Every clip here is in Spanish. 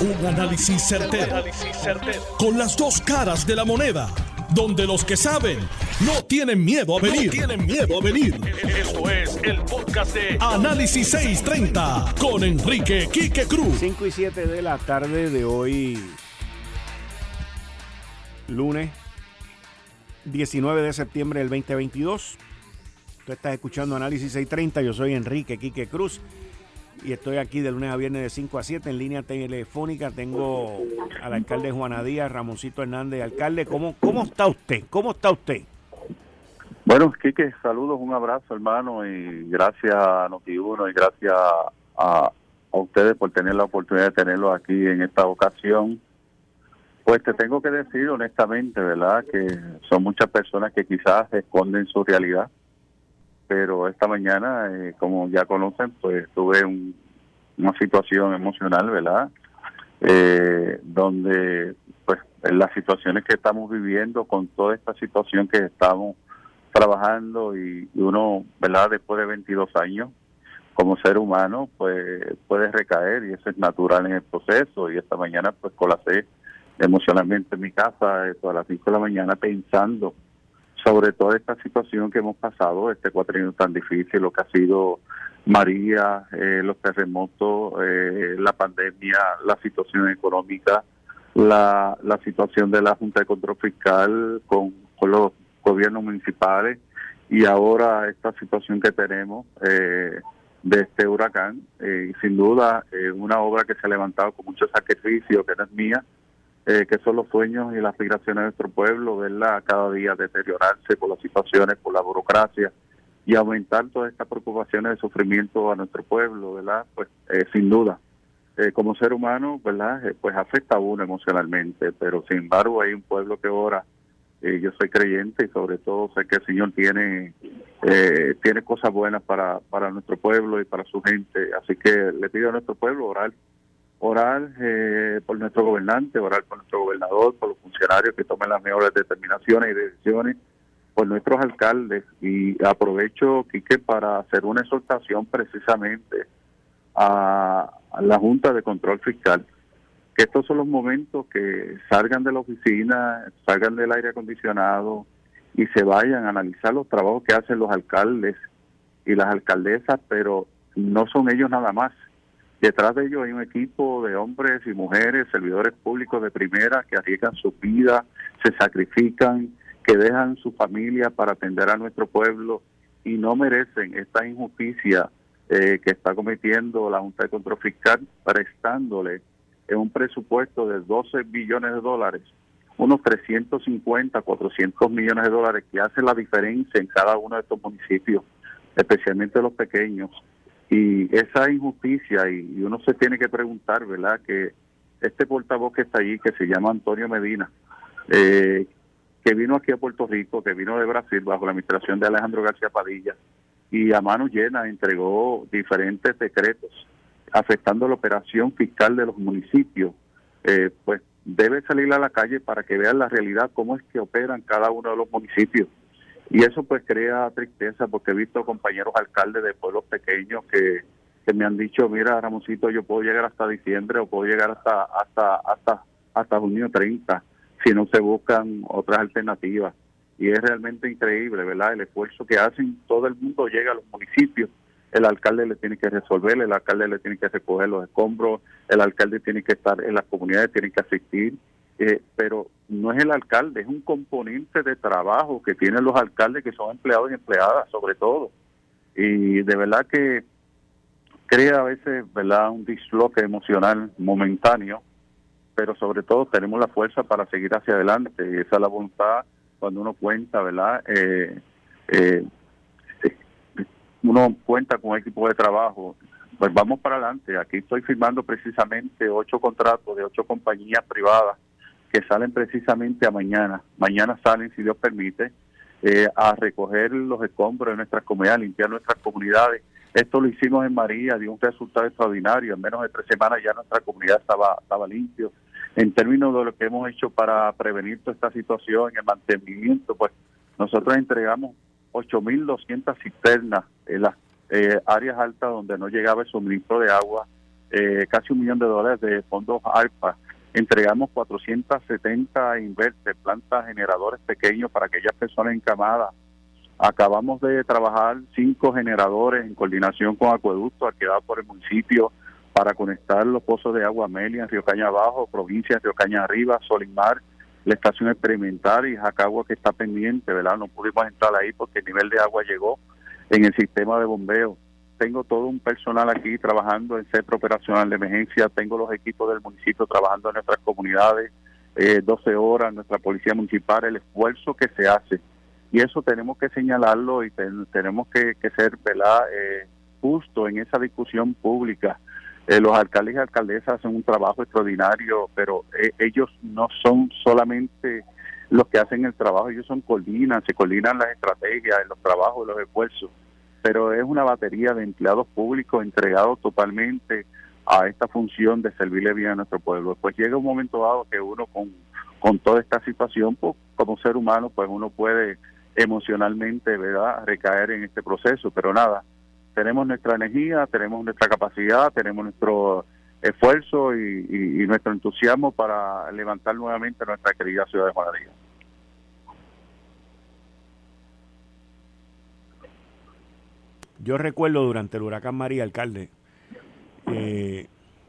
Un análisis certero, Con las dos caras de la moneda. Donde los que saben no tienen miedo a venir. tienen miedo a venir. Esto es el podcast de Análisis 630 con Enrique Quique Cruz. 5 y 7 de la tarde de hoy, lunes 19 de septiembre del 2022. Tú estás escuchando Análisis 630. Yo soy Enrique Quique Cruz y estoy aquí de lunes a viernes de 5 a 7 en línea telefónica. Tengo al alcalde Juana Díaz, Ramoncito Hernández. Alcalde, ¿cómo, cómo está usted? ¿Cómo está usted? Bueno, Quique, saludos, un abrazo, hermano, y gracias a Noti1 y gracias a, a ustedes por tener la oportunidad de tenerlo aquí en esta ocasión. Pues te tengo que decir honestamente, ¿verdad? Que son muchas personas que quizás esconden su realidad pero esta mañana, eh, como ya conocen, pues tuve una situación emocional, ¿verdad? Eh, donde, pues, las situaciones que estamos viviendo, con toda esta situación que estamos trabajando y, uno, ¿verdad? Después de 22 años, como ser humano, pues puede recaer y eso es natural en el proceso. Y esta mañana, pues, colacé emocionalmente en mi casa, eh, a las 5 de la mañana, pensando sobre toda esta situación que hemos pasado, este cuatrienio tan difícil, lo que ha sido María, eh, los terremotos, eh, la pandemia, la situación económica, la, la situación de la Junta de Control Fiscal con, con los gobiernos municipales y ahora esta situación que tenemos eh, de este huracán. sin duda, una obra que se ha levantado con mucho sacrificio, que no es mía, eh, que son los sueños y las aspiraciones de nuestro pueblo, verla cada día deteriorarse por las situaciones, por la burocracia y aumentar todas estas preocupaciones de sufrimiento a nuestro pueblo, ¿verdad? Pues eh, sin duda, eh, como ser humano, ¿verdad? pues afecta a uno emocionalmente, pero sin embargo hay un pueblo que ora. yo soy creyente y sobre todo sé que el Señor tiene tiene cosas buenas para, para nuestro pueblo y para su gente, así que le pido a nuestro pueblo orar orar eh, por nuestro gobernante, orar por nuestro gobernador, por los funcionarios que tomen las mejores determinaciones y decisiones, por nuestros alcaldes. Y aprovecho, Quique, para hacer una exhortación precisamente a, la Junta de Control Fiscal, que estos son los momentos que salgan de la oficina, salgan del aire acondicionado y se vayan a analizar los trabajos que hacen los alcaldes y las alcaldesas, pero no son ellos nada más Detrás de ellos hay un equipo de hombres y mujeres, servidores públicos de primera, que arriesgan su vida, se sacrifican, que dejan su familia para atender a nuestro pueblo y no merecen esta injusticia eh, que está cometiendo la Junta de Control Fiscal prestándole en un presupuesto de 12 billones de dólares unos 350, 400 millones de dólares que hace la diferencia en cada uno de estos municipios, especialmente los pequeños y esa injusticia, y, uno se tiene que preguntar, ¿verdad? Que este portavoz que está allí, que se llama Antonio Medina, eh, que vino aquí a Puerto Rico, que vino de Brasil bajo la administración de Alejandro García Padilla, y a mano llena entregó diferentes decretos afectando la operación fiscal de los municipios, eh, pues debe salir a la calle para que vean la realidad, cómo es que operan cada uno de los municipios y eso pues crea tristeza porque he visto compañeros alcaldes de pueblos pequeños que, me han dicho, mira Ramoncito, yo puedo llegar hasta diciembre o puedo llegar hasta hasta hasta hasta junio 30 si no se buscan otras alternativas. Y es realmente increíble, ¿verdad? El esfuerzo que hacen, todo el mundo llega a los municipios, el alcalde le tiene que resolver, el alcalde le tiene que recoger los escombros, el alcalde tiene que estar en las comunidades, tiene que asistir, eh, pero no es el alcalde, es un componente de trabajo que tienen los alcaldes que son empleados y empleadas sobre todo. Y de verdad que crea a veces verdad un disloque emocional momentáneo, pero sobre todo tenemos la fuerza para seguir hacia adelante. Esa es la voluntad cuando uno cuenta, ¿verdad? Eh, eh, uno cuenta con un equipo de trabajo, pues vamos para adelante. Aquí estoy firmando precisamente ocho contratos de ocho compañías privadas que salen precisamente a mañana. Mañana salen, si Dios permite, eh, a recoger los escombros de nuestras comunidades, limpiar nuestras comunidades. Esto lo hicimos en María, dio un resultado extraordinario. En menos de tres semanas ya nuestra comunidad estaba, estaba limpio. En términos de lo que hemos hecho para prevenir toda esta situación, el mantenimiento, pues nosotros entregamos 8.200 cisternas en las eh, áreas altas donde no llegaba el suministro de agua eh, casi un millón de dólares de fondos ARPA. Entregamos 470 invertes, plantas generadores pequeños para aquellas personas encamadas. Acabamos de trabajar cinco generadores en coordinación con Acueducto, alquilados por el municipio, para conectar los pozos de agua Amelia en Río Caña Abajo, provincia de Río Caña Arriba, Solimar, la estación experimental y Jacagua que está pendiente, ¿verdad? No pudimos entrar ahí porque el nivel de agua llegó en el sistema de bombeo. Tengo todo un personal aquí trabajando en centro operacional de emergencia, tengo los equipos del municipio trabajando en nuestras comunidades, eh, 12 horas, nuestra policía municipal, el esfuerzo que se hace. Y eso tenemos que señalarlo y tenemos que, ser. Eh, justo en esa discusión pública. Eh, los alcaldes y alcaldesas hacen un trabajo extraordinario, pero eh, ellos no son solamente los que hacen el trabajo, ellos son coordinan, se coordinan las estrategias, los trabajos, los esfuerzos, pero es una batería de empleados públicos entregados totalmente a esta función de servirle bien a nuestro pueblo. Pues llega un momento dado que uno con, con toda esta situación, pues, como ser humano, pues uno puede emocionalmente, ¿verdad?, recaer en este proceso, pero nada, tenemos nuestra energía, tenemos nuestra capacidad, tenemos nuestro esfuerzo y, nuestro entusiasmo para levantar nuevamente nuestra querida ciudad de Juanadía. Yo recuerdo durante el huracán María, alcalde, eh,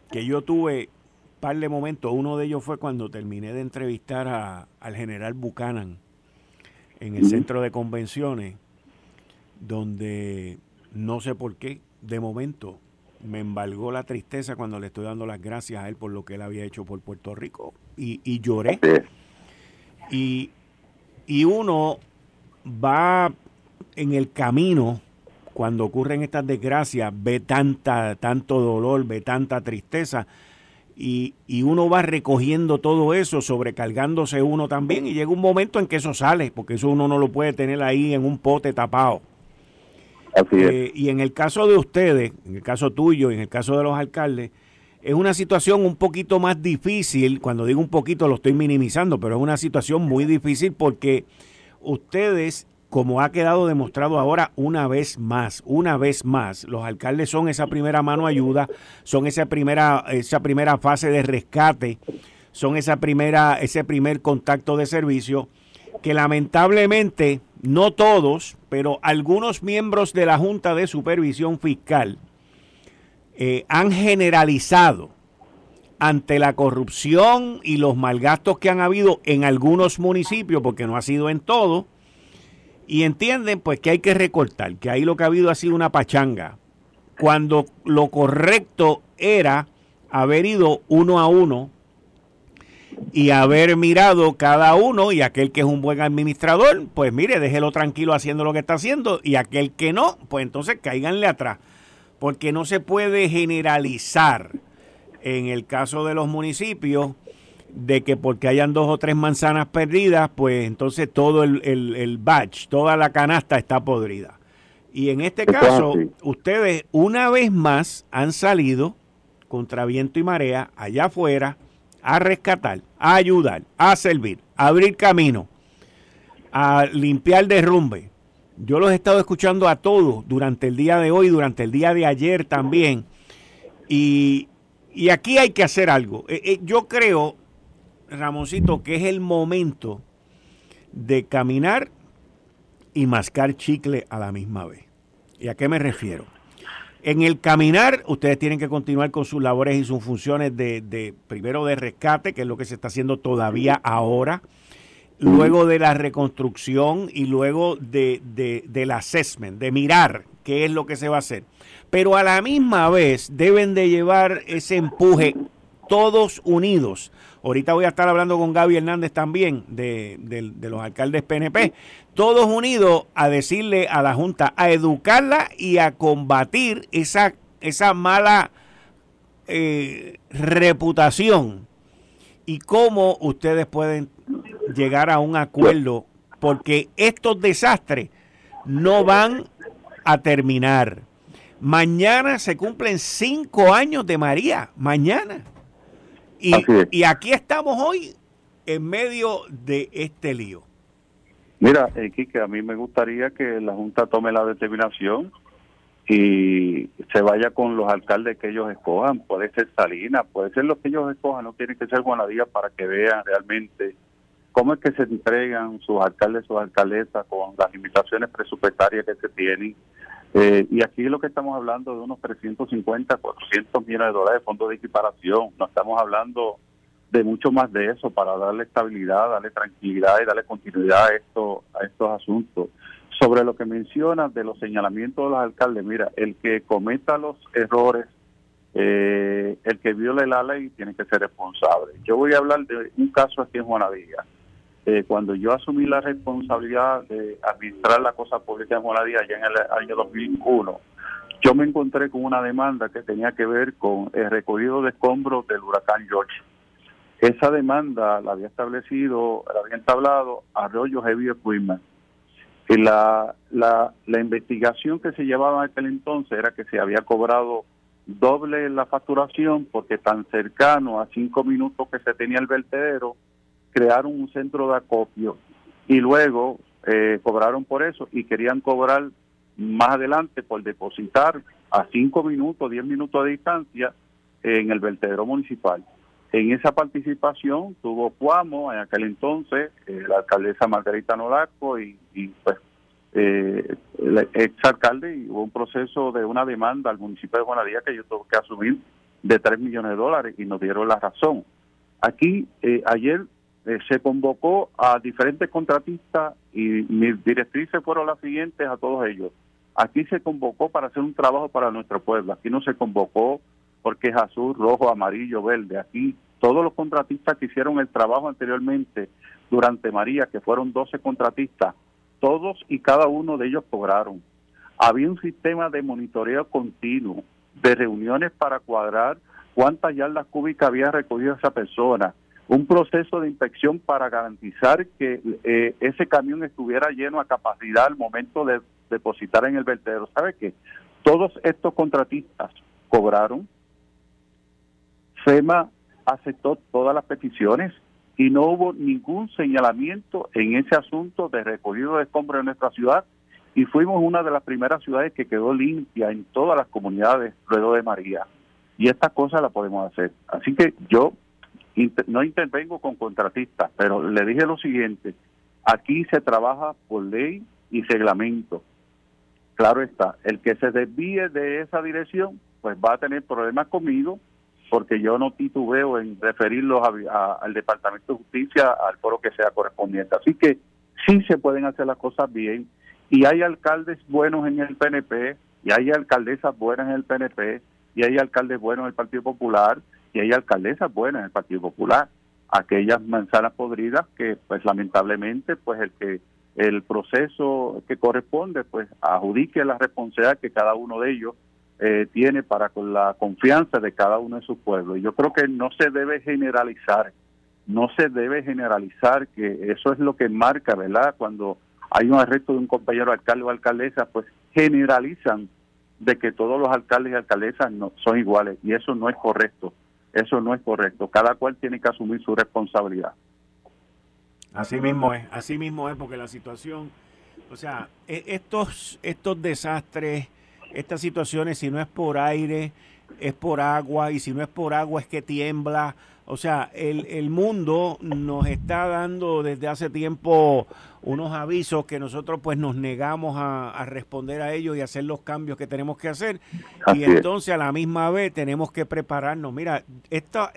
que yo tuve un par de momentos. Uno de ellos fue cuando terminé de entrevistar a, al general Buchanan en el centro de convenciones, donde no sé por qué, de momento, me embargó la tristeza cuando le estoy dando las gracias a él por lo que él había hecho por Puerto Rico y, lloré. Y, y uno va en el camino cuando ocurren estas desgracias, ve tanta, tanto dolor, ve tanta tristeza. Y, y, uno va recogiendo todo eso, sobrecargándose uno también, y llega un momento en que eso sale, porque eso uno no lo puede tener ahí en un pote tapado. Eh, y en el caso de ustedes, en el caso tuyo, en el caso de los alcaldes, es una situación un poquito más difícil. Cuando digo un poquito lo estoy minimizando, pero es una situación muy difícil porque ustedes, como ha quedado demostrado ahora una vez más, una vez más, los alcaldes son esa primera mano ayuda, son esa primera, esa primera fase de rescate, son esa primera, ese primer contacto de servicio que lamentablemente no todos, pero algunos miembros de la Junta de Supervisión Fiscal eh, han generalizado ante la corrupción y los malgastos que han habido en algunos municipios, porque no ha sido en todo, y entienden pues que hay que recortar, que ahí lo que ha habido ha sido una pachanga, cuando lo correcto era haber ido uno a uno y haber mirado cada uno y aquel que es un buen administrador, pues mire, déjelo tranquilo haciendo lo que está haciendo y aquel que no, pues entonces cáiganle atrás, porque no se puede generalizar en el caso de los municipios de que porque hayan dos o tres manzanas perdidas, pues entonces todo el, el, batch, toda la canasta está podrida. Y en este caso, ustedes una vez más han salido contra viento y marea allá afuera a rescatar, a ayudar, a servir, a abrir camino, a limpiar derrumbe. Yo los he estado escuchando a todos durante el día de hoy, durante el día de ayer también. Y, aquí hay que hacer algo. Eh, eh, yo creo, Ramoncito, que es el momento de caminar y mascar chicle a la misma vez. ¿Y a qué me refiero? En el caminar, ustedes tienen que continuar con sus labores y sus funciones de, primero de rescate, que es lo que se está haciendo todavía ahora, luego de la reconstrucción y luego de, del assessment, de mirar qué es lo que se va a hacer. Pero a la misma vez deben de llevar ese empuje todos unidos. Ahorita voy a estar hablando con Gaby Hernández también de, los alcaldes PNP todos unidos a decirle a la Junta, a educarla y a combatir esa, esa mala eh, reputación y cómo ustedes pueden llegar a un acuerdo, porque estos desastres no van a terminar. Mañana se cumplen cinco años de María, mañana. Y, y aquí estamos hoy en medio de este lío. Mira, eh, a mí me gustaría que la Junta tome la determinación y se vaya con los alcaldes que ellos escojan. Puede ser Salinas, puede ser lo que ellos escojan, no tiene que ser Juanadía para que vean realmente cómo es que se entregan sus alcaldes, sus alcaldesas con las limitaciones presupuestarias que se tienen. Eh, y aquí lo que estamos hablando de unos 350, 400 millones de dólares de fondos de equiparación. No estamos hablando de mucho más de eso para darle estabilidad, darle tranquilidad y darle continuidad a, esto, a estos asuntos. Sobre lo que mencionas de los señalamientos de los alcaldes, mira, el que cometa los errores, eh, el que viole la ley, tiene que ser responsable. Yo voy a hablar de un caso aquí en Juanadía. Eh, cuando yo asumí la responsabilidad de administrar la cosa pública en Juanadía ya en el año 2001, yo me encontré con una demanda que tenía que ver con el recogido de escombros del huracán George. Esa demanda la había establecido, la había entablado Arroyo Heavy Equipment la, la, la investigación que se llevaba en aquel entonces era que se había cobrado doble la facturación porque tan cercano a cinco minutos que se tenía el vertedero, crearon un centro de acopio y luego eh, cobraron por eso y querían cobrar más adelante por depositar a cinco minutos, diez minutos de distancia en el vertedero municipal. En esa participación tuvo Cuamo, en aquel entonces, eh, la alcaldesa Margarita Nolasco y, pues eh, el exalcalde y hubo un proceso de una demanda al municipio de Juanadía que yo tuve que asumir de 3 millones de dólares y nos dieron la razón. Aquí, eh, ayer eh, se convocó a diferentes contratistas y mis directrices fueron las siguientes a todos ellos. Aquí se convocó para hacer un trabajo para nuestro pueblo. Aquí no se convocó porque es azul, rojo, amarillo, verde. Aquí todos los contratistas que hicieron el trabajo anteriormente durante María, que fueron 12 contratistas, todos y cada uno de ellos cobraron. Había un sistema de monitoreo continuo, de reuniones para cuadrar cuántas yardas cúbicas había recogido esa persona, un proceso de inspección para garantizar que eh, ese camión estuviera lleno a capacidad al momento de depositar en el vertedero. ¿Sabe qué? Todos estos contratistas cobraron, FEMA aceptó todas las peticiones y no hubo ningún señalamiento en ese asunto de recogido de escombros en nuestra ciudad y fuimos una de las primeras ciudades que quedó limpia en todas las comunidades luego de María. Y estas cosas las podemos hacer. Así que yo no intervengo con contratistas, pero le dije lo siguiente, aquí se trabaja por ley y reglamento. Claro está, el que se desvíe de esa dirección, pues va a tener problemas conmigo, porque yo no titubeo en referirlos al Departamento de Justicia, al foro que sea correspondiente. Así que sí se pueden hacer las cosas bien, y hay alcaldes buenos en el PNP, y hay alcaldesas buenas en el PNP, y hay alcaldes buenos en el Partido Popular, y hay alcaldesas buenas en el Partido Popular. Aquellas manzanas podridas que, pues lamentablemente, pues el que el proceso que corresponde, pues adjudique la responsabilidad que cada uno de ellos eh, tiene para con la confianza de cada uno de sus pueblos. Y yo creo que no se debe generalizar, no se debe generalizar, que eso es lo que marca, ¿verdad? Cuando hay un arresto de un compañero alcalde o alcaldesa, pues generalizan de que todos los alcaldes y alcaldesas no, son iguales y eso no es correcto. Eso no es correcto. Cada cual tiene que asumir su responsabilidad. Así mismo es, así mismo es, porque la situación, o sea, e, estos, estos desastres, estas situaciones, si no es por aire, es por agua, y si no es por agua es que tiembla. O sea, el, el mundo nos está dando desde hace tiempo unos avisos que nosotros pues nos negamos a, responder a ellos y hacer los cambios que tenemos que hacer. y entonces a la misma vez tenemos que prepararnos. Mira, estos,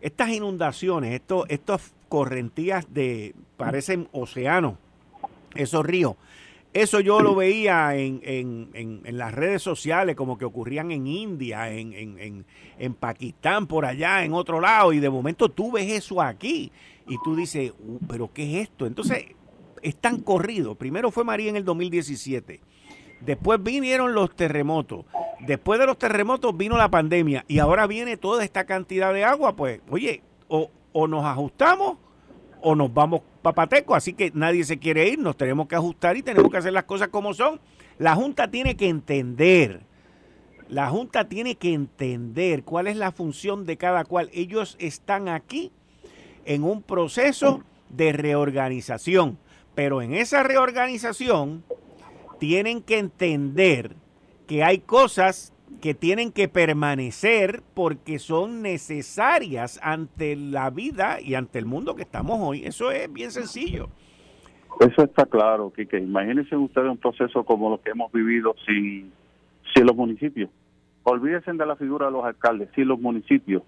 estas inundaciones, estos, estos correntías de, parecen océanos, esos ríos. Eso yo lo veía en, en, en, las redes sociales, como que ocurrían en India, en, en, en, Pakistán, por allá, en otro lado, y de momento tú ves eso aquí y tú dices, uh, pero ¿qué es esto? Entonces, están corridos. Primero fue María en el 2017. Después vinieron los terremotos. Después de los terremotos vino la pandemia. Y ahora viene toda esta cantidad de agua. Pues, oye, o, o nos ajustamos o nos vamos papateco, así que nadie se quiere ir, nos tenemos que ajustar y tenemos que hacer las cosas como son. La Junta tiene que entender, la Junta tiene que entender cuál es la función de cada cual. Ellos están aquí en un proceso de reorganización, pero en esa reorganización tienen que entender que hay cosas que tienen que permanecer porque son necesarias ante la vida y ante el mundo que estamos hoy. Eso es bien sencillo. Eso está claro, Kike. Imagínense ustedes un proceso como lo que hemos vivido sin, sin los municipios. Olvídense de la figura de los alcaldes, sin los municipios.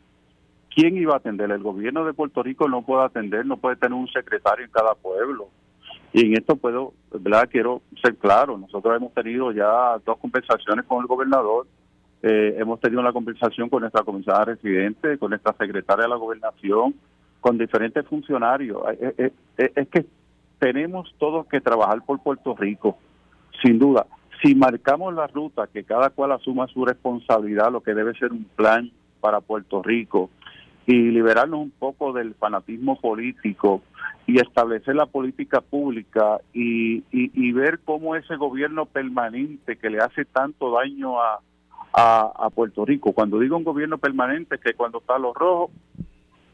¿Quién iba a atender? El gobierno de Puerto Rico no puede atender, no puede tener un secretario en cada pueblo. Y en esto puedo, ¿verdad? Quiero ser claro, nosotros hemos tenido ya dos compensaciones con el gobernador, eh, hemos tenido una conversación con nuestra comisaria residente, con nuestra secretaria de la gobernación, con diferentes funcionarios. Eh, eh, es que tenemos todos que trabajar por Puerto Rico, sin duda. Si marcamos la ruta, que cada cual asuma su responsabilidad, lo que debe ser un plan para Puerto Rico, y liberarnos un poco del fanatismo político y establecer la política pública y, y ver cómo ese gobierno permanente que le hace tanto daño a, a, Puerto Rico. Cuando digo un gobierno permanente, que cuando está los rojos,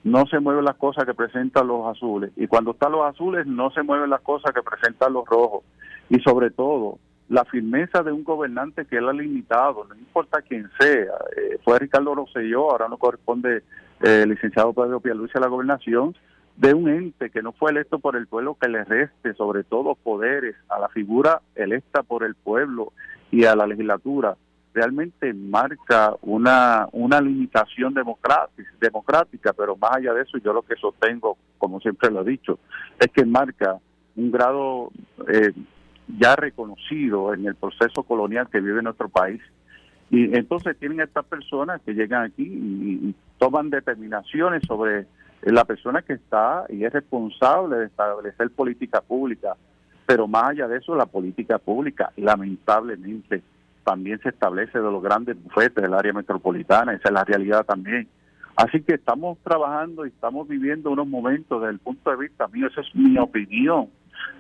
no se mueven las cosas que presentan los azules. Y cuando están los azules, no se mueven las cosas que presentan los rojos. Y sobre todo, la firmeza de un gobernante que él ha limitado, no importa quién sea. Eh, fue Ricardo Rosselló, ahora no corresponde eh, el licenciado Pedro Pierluisi a la gobernación, de un ente que no fue electo por el pueblo que le reste sobre todo poderes a la figura electa por el pueblo y a la legislatura realmente marca una, una limitación democrática, democrática, pero más allá de eso, yo lo que sostengo, como siempre lo he dicho, es que marca un grado eh, ya reconocido en el proceso colonial que vive nuestro país. Y entonces tienen estas personas que llegan aquí y, toman determinaciones sobre la persona que está y es responsable de establecer política pública. Pero más allá de eso, la política pública, lamentablemente, también se establece de los grandes bufetes del área metropolitana, esa es la realidad también. Así que estamos trabajando y estamos viviendo unos momentos desde el punto de vista mío, esa es mi opinión,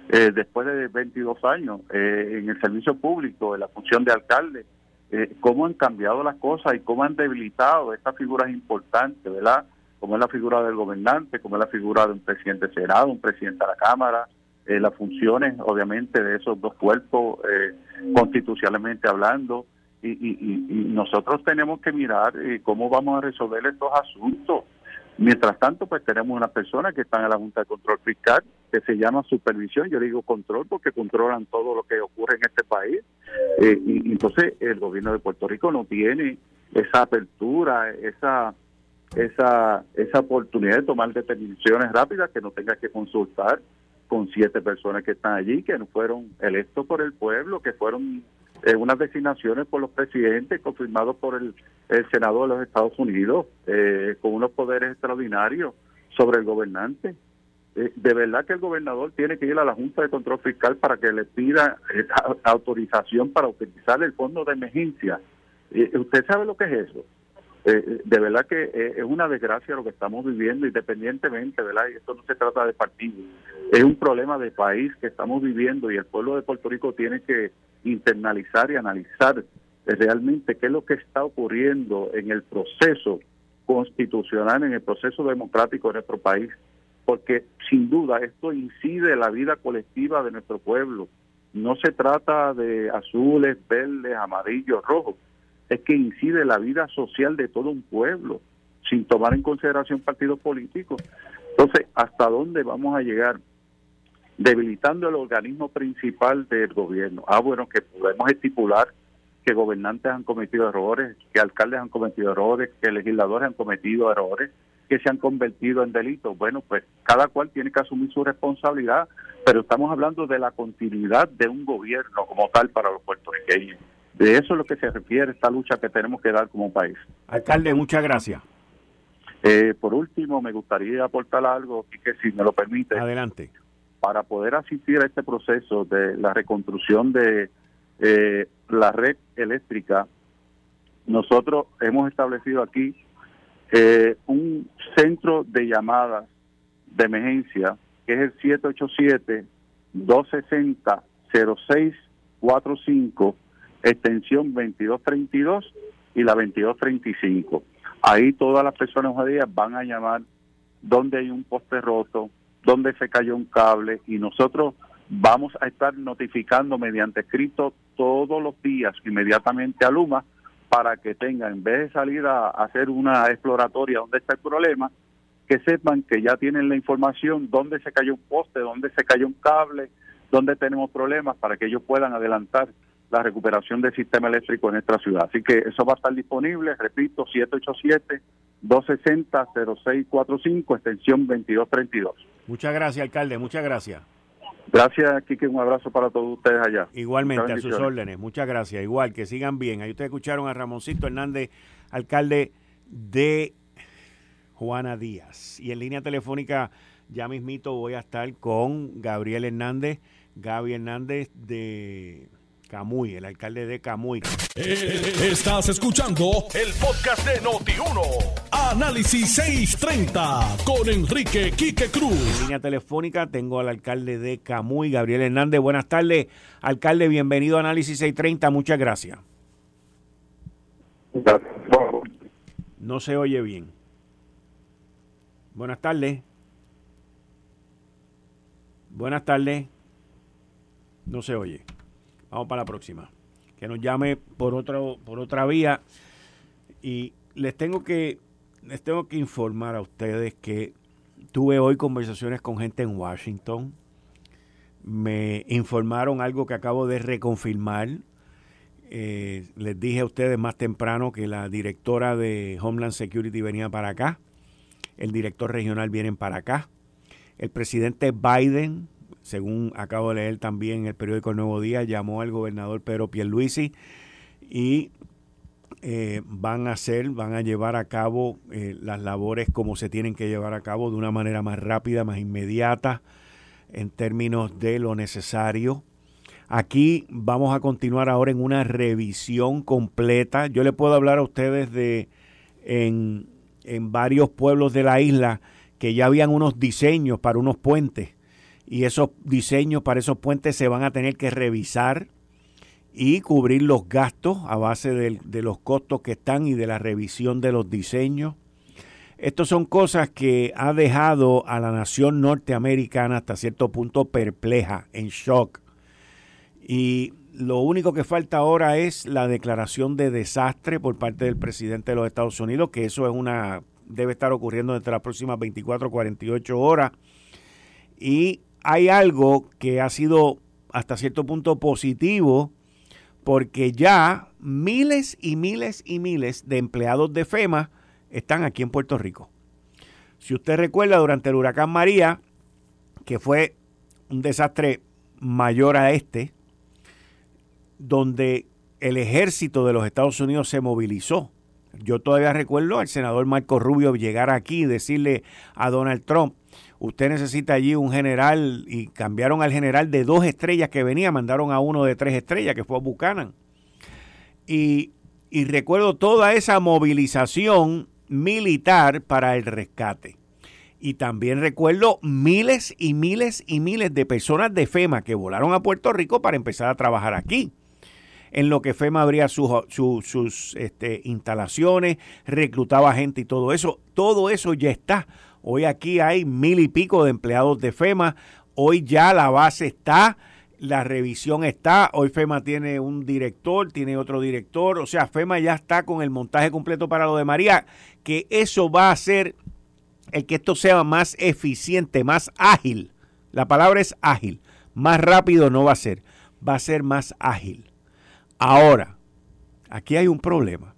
eh, después de 22 años eh, en el servicio público, en la función de alcalde, eh, cómo han cambiado las cosas y cómo han debilitado estas figuras importantes, ¿verdad? Como es la figura del gobernante, como es la figura de un presidente de Senado, un presidente de la Cámara, eh, las funciones, obviamente, de esos dos cuerpos eh, constitucionalmente hablando. Y, y, nosotros tenemos que mirar eh, cómo vamos a resolver estos asuntos. Mientras tanto, pues tenemos una persona que está en la Junta de Control Fiscal, que se llama supervisión. Yo digo control porque controlan todo lo que ocurre en este país. y entonces el gobierno de Puerto Rico no tiene esa apertura, esa esa esa oportunidad de tomar determinaciones rápidas que no tenga que consultar con siete personas que están allí, que fueron electos por el pueblo, que fueron eh, unas designaciones por los presidentes confirmados por el, Senado de los Estados Unidos, eh, con unos poderes extraordinarios sobre el gobernante. Eh, de verdad que el gobernador tiene que ir a la Junta de Control Fiscal para que le pida autorización para utilizar el fondo de emergencia. ¿Usted sabe lo que es eso? Eh, de verdad que eh, es una desgracia lo que estamos viviendo independientemente, ¿verdad? Y esto no se trata de partido, es un problema de país que estamos viviendo y el pueblo de Puerto Rico tiene que internalizar y analizar realmente qué es lo que está ocurriendo en el proceso constitucional, en el proceso democrático de nuestro país, porque sin duda esto incide en la vida colectiva de nuestro pueblo. No se trata de azules, verdes, amarillos, rojos es que incide la vida social de todo un pueblo, sin tomar en consideración partidos políticos. Entonces, ¿hasta dónde vamos a llegar? Debilitando el organismo principal del gobierno. Ah, bueno, que podemos estipular que gobernantes han cometido errores, que alcaldes han cometido errores, que legisladores han cometido errores, que se han convertido en delitos. Bueno, pues cada cual tiene que asumir su responsabilidad, pero estamos hablando de la continuidad de un gobierno como tal para los puertorriqueños. De eso es lo que se refiere esta lucha que tenemos que dar como país. Alcalde, muchas gracias. Eh, por último, me gustaría aportar algo, y que si me lo permite. Adelante. Para poder asistir a este proceso de la reconstrucción de eh, la red eléctrica, nosotros hemos establecido aquí eh, un centro de llamadas de emergencia, que es el 787-260-0645 extensión 2232 y la 2235. Ahí todas las personas judías van a llamar donde hay un poste roto, donde se cayó un cable y nosotros vamos a estar notificando mediante escrito todos los días inmediatamente a Luma para que tengan, en vez de salir a, hacer una exploratoria donde está el problema, que sepan que ya tienen la información, dónde se cayó un poste, dónde se cayó un cable, dónde tenemos problemas, para que ellos puedan adelantar la recuperación del sistema eléctrico en nuestra ciudad. Así que eso va a estar disponible, repito, 787-260-0645, extensión 2232. Muchas gracias, alcalde, muchas gracias. Gracias, Kike. Un abrazo para todos ustedes allá. Igualmente, a sus órdenes. Muchas gracias. Igual, que sigan bien. Ahí ustedes escucharon a Ramoncito Hernández, alcalde de Juana Díaz. Y en línea telefónica, ya mismito voy a estar con Gabriel Hernández. Gaby Hernández de Camuy, el alcalde de Camuy. Eh, estás escuchando el podcast de Noti1. Análisis 630 con Enrique Quique Cruz. En línea telefónica tengo al alcalde de Camuy, Gabriel Hernández. Buenas tardes, alcalde. Bienvenido a Análisis 630. Muchas gracias. No se oye bien. Buenas tardes. Buenas tardes. No se oye. Vamos para la próxima. Que nos llame por otro, por otra vía. Y les tengo que, les tengo que informar a ustedes que tuve hoy conversaciones con gente en Washington. Me informaron algo que acabo de reconfirmar. Eh, les dije a ustedes más temprano que la directora de Homeland Security venía para acá. El director regional viene para acá. El presidente Biden según acabo de leer también el periódico El Nuevo Día, llamó al gobernador Pedro Pierluisi y eh, van a hacer, van a llevar a cabo eh, las labores como se tienen que llevar a cabo de una manera más rápida, más inmediata, en términos de lo necesario. Aquí vamos a continuar ahora en una revisión completa. Yo le puedo hablar a ustedes de en, en varios pueblos de la isla que ya habían unos diseños para unos puentes y esos diseños para esos puentes se van a tener que revisar y cubrir los gastos a base de, los costos que están y de la revisión de los diseños. Estas son cosas que ha dejado a la nación norteamericana hasta cierto punto perpleja, en shock. Y lo único que falta ahora es la declaración de desastre por parte del presidente de los Estados Unidos, que eso es una debe estar ocurriendo entre las próximas 24 48 horas. Y hay algo que ha sido hasta cierto punto positivo porque ya miles y miles y miles de empleados de FEMA están aquí en Puerto Rico. Si usted recuerda, durante el huracán María, que fue un desastre mayor a este, donde el ejército de los Estados Unidos se movilizó. Yo todavía recuerdo al senador Marco Rubio llegar aquí y decirle a Donald Trump, usted necesita allí un general y cambiaron al general de dos estrellas que venía, mandaron a uno de tres estrellas que fue a Buchanan. Y, y recuerdo toda esa movilización militar para el rescate. Y también recuerdo miles y miles y miles de personas de FEMA que volaron a Puerto Rico para empezar a trabajar aquí. En lo que FEMA abría sus, este, instalaciones, reclutaba gente y todo eso. Todo eso ya está. Hoy aquí hay mil y pico de empleados de FEMA. Hoy ya la base está, la revisión está. Hoy FEMA tiene un director, tiene otro director. O sea, FEMA ya está con el montaje completo para lo de María. Que eso va a hacer el que esto sea más eficiente, más ágil. La palabra es ágil. Más rápido no va a ser. Va a ser más ágil. Ahora, aquí hay un problema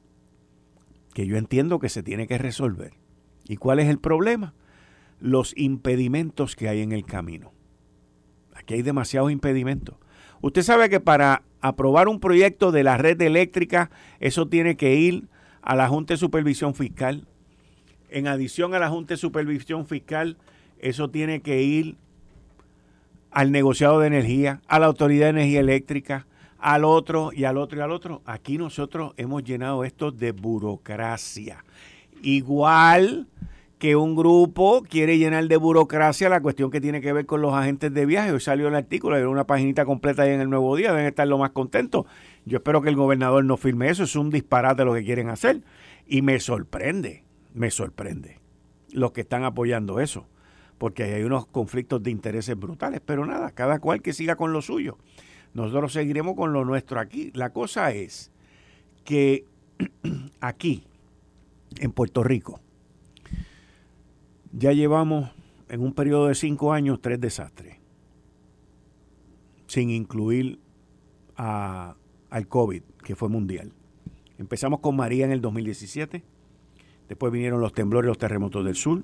que yo entiendo que se tiene que resolver. ¿Y cuál es el problema? Los impedimentos que hay en el camino. Aquí hay demasiados impedimentos. Usted sabe que para aprobar un proyecto de la red eléctrica, eso tiene que ir a la Junta de Supervisión Fiscal. En adición a la Junta de Supervisión Fiscal, eso tiene que ir al negociado de energía, a la Autoridad de Energía Eléctrica, al otro y al otro y al otro. Aquí nosotros hemos llenado esto de burocracia. Igual que un grupo quiere llenar de burocracia la cuestión que tiene que ver con los agentes de viaje. Hoy salió el artículo, hay una paginita completa ahí en el Nuevo Día, deben estar lo más contentos. Yo espero que el gobernador no firme eso, es un disparate lo que quieren hacer. Y me sorprende, me sorprende los que están apoyando eso. porque hay unos conflictos de intereses brutales, pero nada, cada cual que siga con lo suyo. Nosotros seguiremos con lo nuestro aquí. La cosa es que aquí, en Puerto Rico, ya llevamos en un periodo de cinco años tres desastres, sin incluir al COVID, que fue mundial. Empezamos con María en el 2017, después vinieron los temblores los terremotos del sur,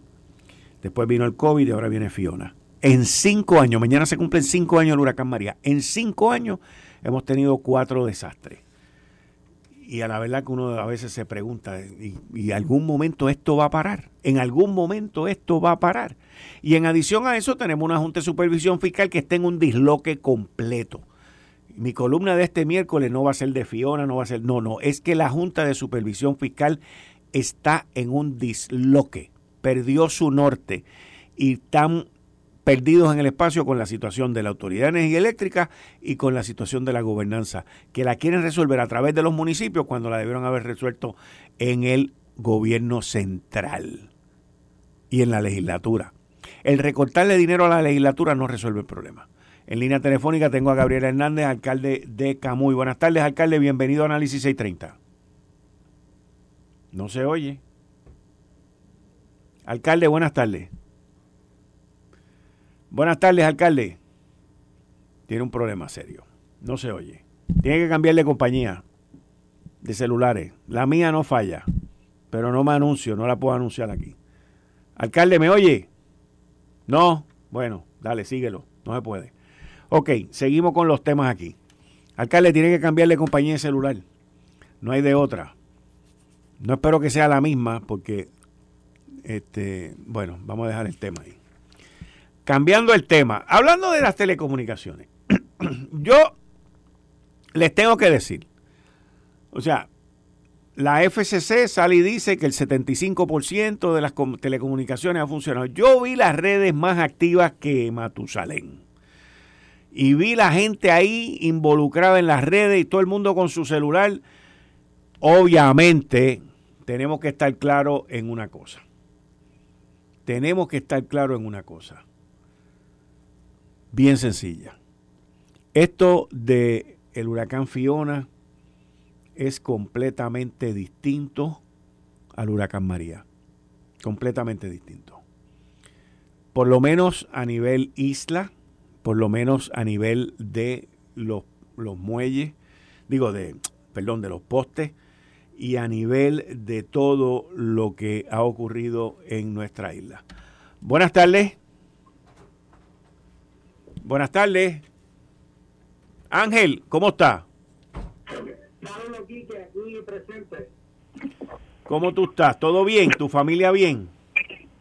después vino el COVID y ahora viene Fiona. En cinco años, mañana se cumplen cinco años el huracán María, en cinco años hemos tenido cuatro desastres. Y a la verdad que uno a veces se pregunta, ¿y, ¿y, algún momento esto va a parar? En algún momento esto va a parar. Y en adición a eso tenemos una Junta de Supervisión Fiscal que está en un disloque completo. Mi columna de este miércoles no va a ser de Fiona, no va a ser, no, no, es que la Junta de Supervisión Fiscal está en un disloque, perdió su norte y están perdidos en el espacio con la situación de la Autoridad de Energía Eléctrica y con la situación de la gobernanza, que la quieren resolver a través de los municipios cuando la debieron haber resuelto en el gobierno central y en la legislatura. El recortarle dinero a la legislatura no resuelve el problema. En línea telefónica tengo a Gabriel Hernández, alcalde de Camuy. Buenas tardes, alcalde. Bienvenido a Análisis 630. No se oye. Alcalde, buenas tardes. Buenas tardes, alcalde. Tiene un problema serio. No se oye. Tiene que cambiar de compañía de celulares. La mía no falla, pero no me anuncio, no la puedo anunciar aquí. Alcalde, ¿me oye? No. Bueno, dale, síguelo. No se puede. Ok, seguimos con los temas aquí. Alcalde, tiene que cambiarle compañía de celular. No hay de otra. No espero que sea la misma porque, este, bueno, vamos a dejar el tema ahí. Cambiando el tema, hablando de las telecomunicaciones, yo les tengo que decir, o sea, la FCC sale y dice que el 75% de las telecomunicaciones ha funcionado. Yo vi las redes más activas que Matusalén y vi la gente ahí involucrada en las redes y todo el mundo con su celular. Obviamente, tenemos que estar claros en una cosa. Tenemos que estar claros en una cosa. Bien sencilla. Esto de el huracán Fiona es completamente distinto al huracán María. Completamente distinto. Por lo menos a nivel isla, por lo menos a nivel de los, los muelles, digo, de, perdón, de los postes y a nivel de todo lo que ha ocurrido en nuestra isla. Buenas tardes. Buenas tardes. Ángel, ¿cómo está? ¿Cómo tú estás? ¿Todo bien? ¿Tu familia bien?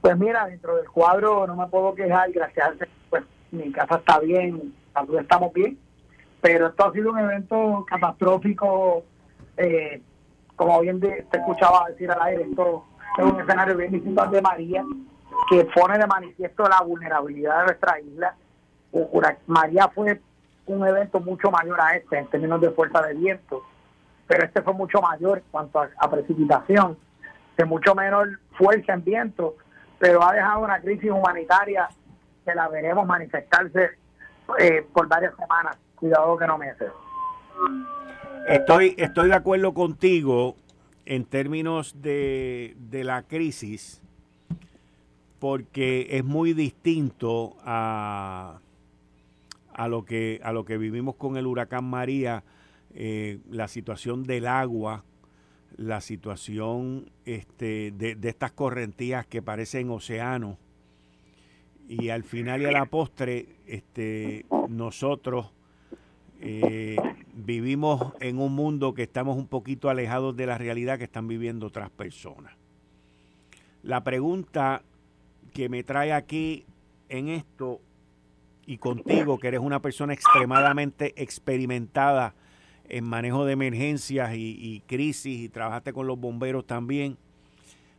Pues mira, dentro del cuadro no me puedo quejar, gracias pues mi casa está bien, estamos bien, pero esto ha sido un evento catastrófico, eh, como bien te escuchaba decir al aire, esto es un escenario bien distinto al de María, que pone de manifiesto la vulnerabilidad de nuestra isla. María fue un evento mucho mayor a este en términos de fuerza de viento, pero este fue mucho mayor en cuanto a, precipitación, de mucho menor fuerza en viento, pero ha dejado una crisis humanitaria que la veremos manifestarse eh, por varias semanas. Cuidado que no me hace. Estoy, estoy de acuerdo contigo en términos de, de la crisis, porque es muy distinto a, a, lo, que, a lo que vivimos con el huracán María, eh, la situación del agua, la situación este, de, de estas correntías que parecen océanos y al final y a la postre este, nosotros eh, vivimos en un mundo que estamos un poquito alejados de la realidad que están viviendo otras personas. La pregunta que me trae aquí en esto y contigo, que eres una persona extremadamente experimentada en manejo de emergencias y, y crisis y trabajaste con los bomberos también,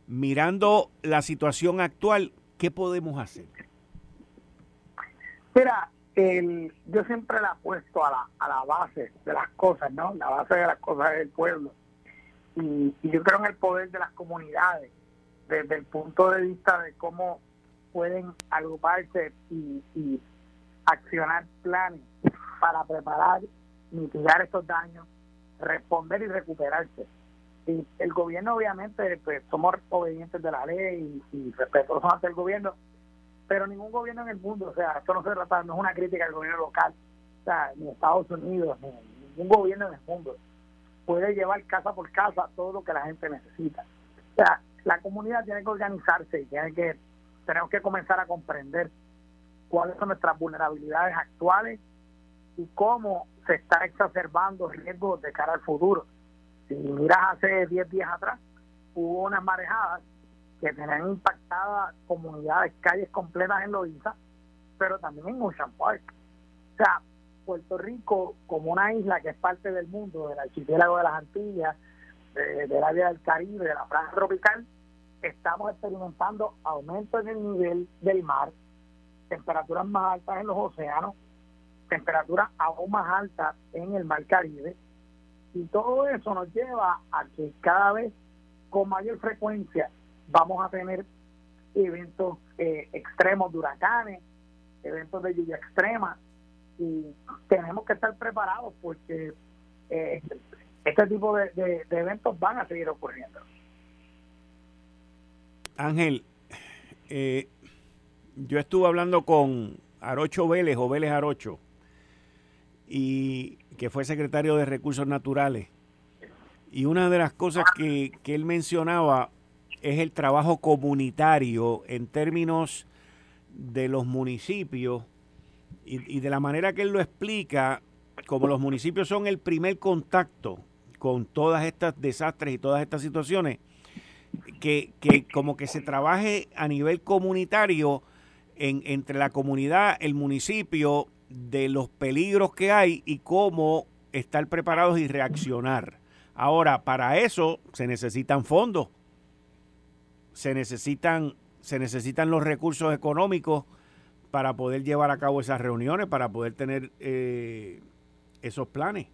mirando la situación actual, ¿qué podemos hacer? Mira, el, yo siempre la apuesto a la, a la base de las cosas, ¿no? La base de las cosas es el pueblo. Y, yo creo en el poder de las comunidades, desde el punto de vista de cómo pueden agruparse y, accionar planes para preparar, mitigar estos daños, responder y recuperarse. Y el gobierno, obviamente, pues somos obedientes de la ley y, y respetuosos ante el gobierno, pero ningún gobierno en el mundo, o sea, esto no se trata, no es una crítica al gobierno local, o sea, ni Estados Unidos, ni ningún gobierno en el mundo puede llevar casa por casa todo lo que la gente necesita. O sea, la comunidad tiene que organizarse y tiene que, tenemos que comenzar a comprender cuáles son nuestras vulnerabilidades actuales y cómo se está exacerbando riesgos de cara al futuro. Si miras hace 10 días atrás, hubo unas marejadas que tenían impactadas comunidades, calles completas en Loiza, pero también en Ocean Park. O sea, Puerto Rico como una isla que es parte del mundo, del archipiélago de las Antillas, del área del Caribe, de la franja tropical, estamos experimentando aumento en el nivel del mar, temperaturas más altas en los océanos, temperaturas aún más altas en el mar Caribe, y todo eso nos lleva a que cada vez con mayor frecuencia vamos a tener eventos eh, extremos de huracanes, eventos de lluvia extrema, y tenemos que estar preparados porque eh, este tipo de, eventos van a seguir ocurriendo. Ángel, eh, yo estuve hablando con Arocho Vélez o Vélez Arocho, y que fue secretario de Recursos Naturales. Y una de las cosas que, que él mencionaba es el trabajo comunitario en términos de los municipios y, de la manera que él lo explica, como los municipios son el primer contacto con todas estas desastres y todas estas situaciones, que, como que se trabaje a nivel comunitario en, entre la comunidad, el municipio, de los peligros que hay y cómo estar preparados y reaccionar. Ahora, para eso se necesitan fondos, se necesitan, se necesitan los recursos económicos para poder llevar a cabo esas reuniones, para poder tener eh, esos planes.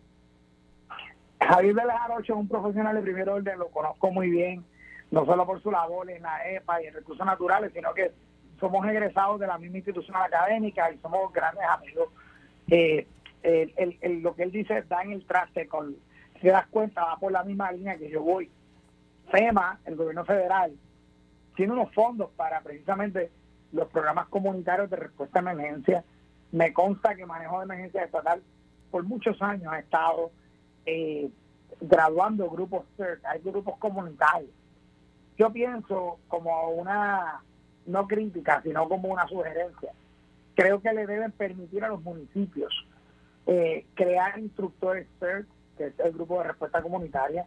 Javier Vélez es un profesional de primer orden, lo conozco muy bien, no solo por su labor en la EPA y en recursos naturales, sino que somos egresados de la misma institución académica y somos grandes amigos. Eh, lo que él dice da en el traste, con, si te das cuenta, va por la misma línea que yo voy. FEMA, el gobierno federal, tiene unos fondos para precisamente los programas comunitarios de respuesta a emergencia. Me consta que manejo de emergencia estatal por muchos años ha estado eh, graduando grupos CERT, hay grupos comunitarios. Yo pienso como una, no crítica, sino como una sugerencia. Creo que le deben permitir a los municipios eh, crear instructores CERT, que es el grupo de respuesta comunitaria,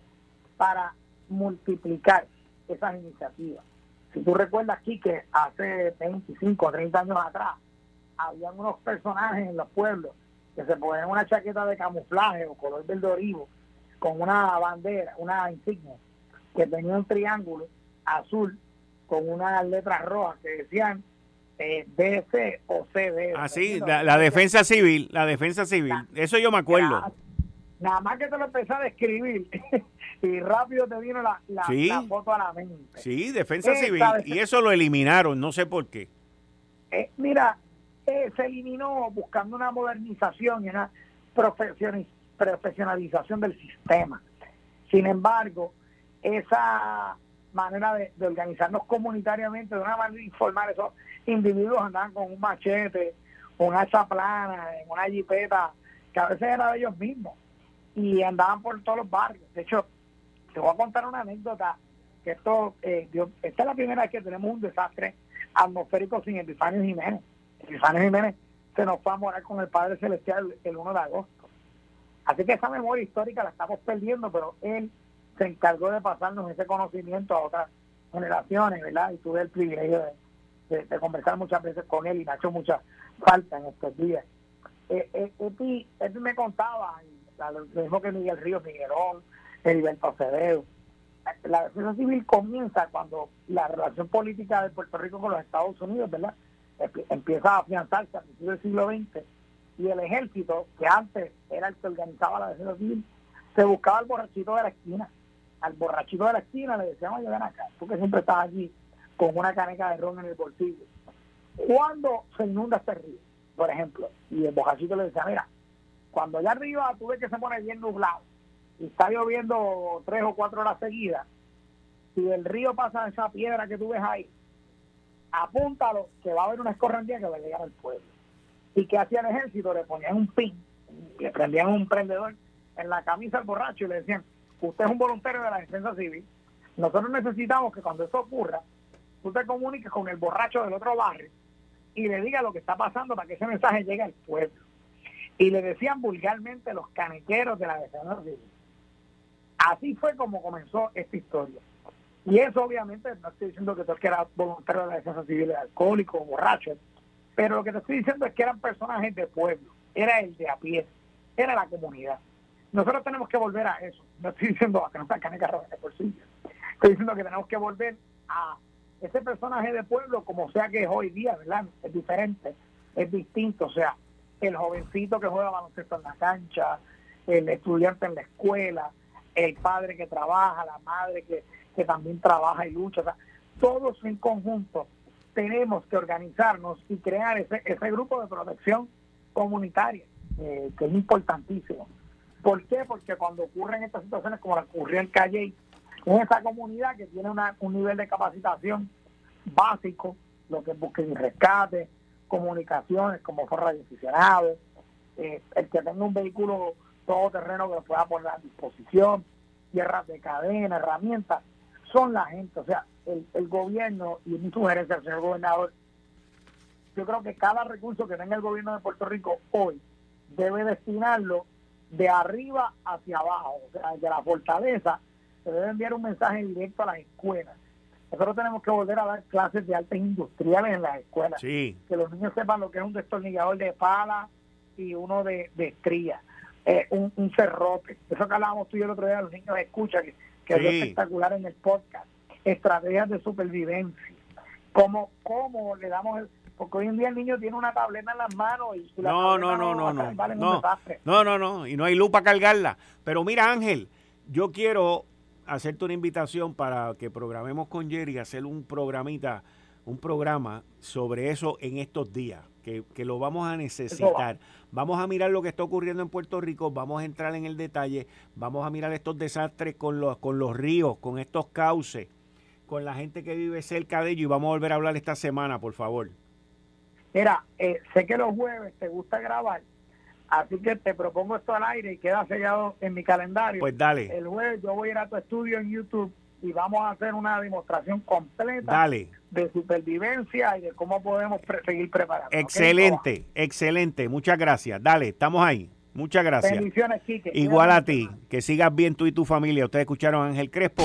para multiplicar esas iniciativas. Si tú recuerdas aquí que hace 25 o 30 años atrás, habían unos personajes en los pueblos que se ponían una chaqueta de camuflaje o color verde orivo con una bandera, una insignia, que tenía un triángulo azul con unas letras rojas que decían eh, BC o CD. Así, ah, la, defensa civil, la defensa civil, eso yo me acuerdo. Nada, más que te lo empecé a escribir y rápido te vino la, foto a la mente. Sí, defensa civil. Y eso lo eliminaron, no sé por qué. Eh, mira, eh, se eliminó buscando una modernización y una profesionalización del sistema. Sin embargo, esa manera de, organizarnos comunitariamente, de una manera informal, esos individuos andaban con un machete, una hacha plana, en una jipeta, que a veces era de ellos mismos, y andaban por todos los barrios. De hecho, te voy a contar una anécdota, que esto, eh, esta es la primera vez que tenemos un desastre atmosférico sin Epifanio Jiménez. Epifanio Jiménez se nos fue a morar con el Padre Celestial el 1 de agosto. Así que esa memoria histórica la estamos perdiendo, pero él se encargó de pasarnos ese conocimiento a otras generaciones, ¿verdad? Y tuve el privilegio de, conversar muchas veces con él y me ha hecho mucha falta en estos días. Eh, eh, Epi, me contaba, lo mismo que Miguel Ríos, Miguelón, Heriberto Acevedo. La defensa civil comienza cuando la relación política de Puerto Rico con los Estados Unidos, ¿verdad? Empieza a afianzarse a principios del siglo XX y el ejército, que antes era el que organizaba la defensa civil, se buscaba al borrachito de la esquina. Al borrachito de la esquina le decíamos, oye, ven acá, tú que siempre estás allí con una caneca de ron en el bolsillo. cuando se inunda este río, por ejemplo, y el bojacito le decía, mira, cuando allá arriba tú ves que se pone bien nublado y está lloviendo tres o cuatro horas seguidas, si el río pasa esa piedra que tú ves ahí, apúntalo que va a haber una escorrentía que va a llegar al pueblo. ¿Y que hacía el ejército? Le ponían un pin, le prendían un prendedor en la camisa al borracho y le decían, usted es un voluntario de la defensa civil, nosotros necesitamos que cuando eso ocurra, tú te comuniques con el borracho del otro barrio y le diga lo que está pasando para que ese mensaje llegue al pueblo. Y le decían vulgarmente los canequeros de la defensa civil. Así fue como comenzó esta historia. Y eso obviamente, no estoy diciendo que tú eras voluntario de la defensa civil alcohólico o borracho, pero lo que te estoy diciendo es que eran personajes de pueblo, era el de a pie, era la comunidad. Nosotros tenemos que volver a eso. No estoy diciendo que no está caneca por sí. Estoy diciendo que tenemos que volver a ese personaje de pueblo, como sea que es hoy día, ¿verdad? Es diferente, es distinto. O sea, el jovencito que juega baloncesto en la cancha, el estudiante en la escuela, el padre que trabaja, la madre que, que también trabaja y lucha. Todos en conjunto tenemos que organizarnos y crear ese, ese grupo de protección comunitaria, eh, que es importantísimo. ¿Por qué? Porque cuando ocurren estas situaciones como la ocurrió en Calle, en esa comunidad que tiene una, un nivel de capacitación básico, lo que busque y rescate, comunicaciones como fue radioaficionado, eh, el que tenga un vehículo todoterreno que lo pueda poner a disposición, tierras de cadena, herramientas, son la gente, o sea, el, el gobierno y mi sugerencia al señor gobernador, yo creo que cada recurso que tenga el gobierno de Puerto Rico hoy debe destinarlo de arriba hacia abajo, o sea, de la fortaleza, se debe enviar un mensaje directo a las escuelas. Nosotros tenemos que volver a dar clases de artes industriales en las escuelas. Que los niños sepan lo que es un destornillador de pala y uno de, de estría, eh, un, un, cerrote. Eso que hablábamos tú y el otro día, los niños escuchan, que, que es espectacular en el podcast. Estrategias de supervivencia. Cómo, cómo le damos el, porque hoy en día el niño tiene una tableta en las manos y la no, no, no, no, no, no, no, no, y no hay luz para cargarla. Pero mira, Ángel, yo quiero hacerte una invitación para que programemos con Jerry, hacer un programita, un programa sobre eso en estos días, que, que lo vamos a necesitar. Vamos a mirar lo que está ocurriendo en Puerto Rico, vamos a entrar en el detalle, vamos a mirar estos desastres con los, con los ríos, con estos cauces, con la gente que vive cerca de ellos y vamos a volver a hablar esta semana, por favor. Mira, eh, sé que los jueves te gusta grabar, así que te propongo esto al aire y queda sellado en mi calendario. Pues dale. El jueves yo voy a ir a tu estudio en YouTube y vamos a hacer una demostración completa de supervivencia y de cómo podemos seguir preparando. Excelente, excelente. Muchas gracias. Dale, estamos ahí. Muchas gracias. Bendiciones, Quique. Igual a ti. Que sigas bien tú y tu familia. Ustedes escucharon a Ángel Crespo.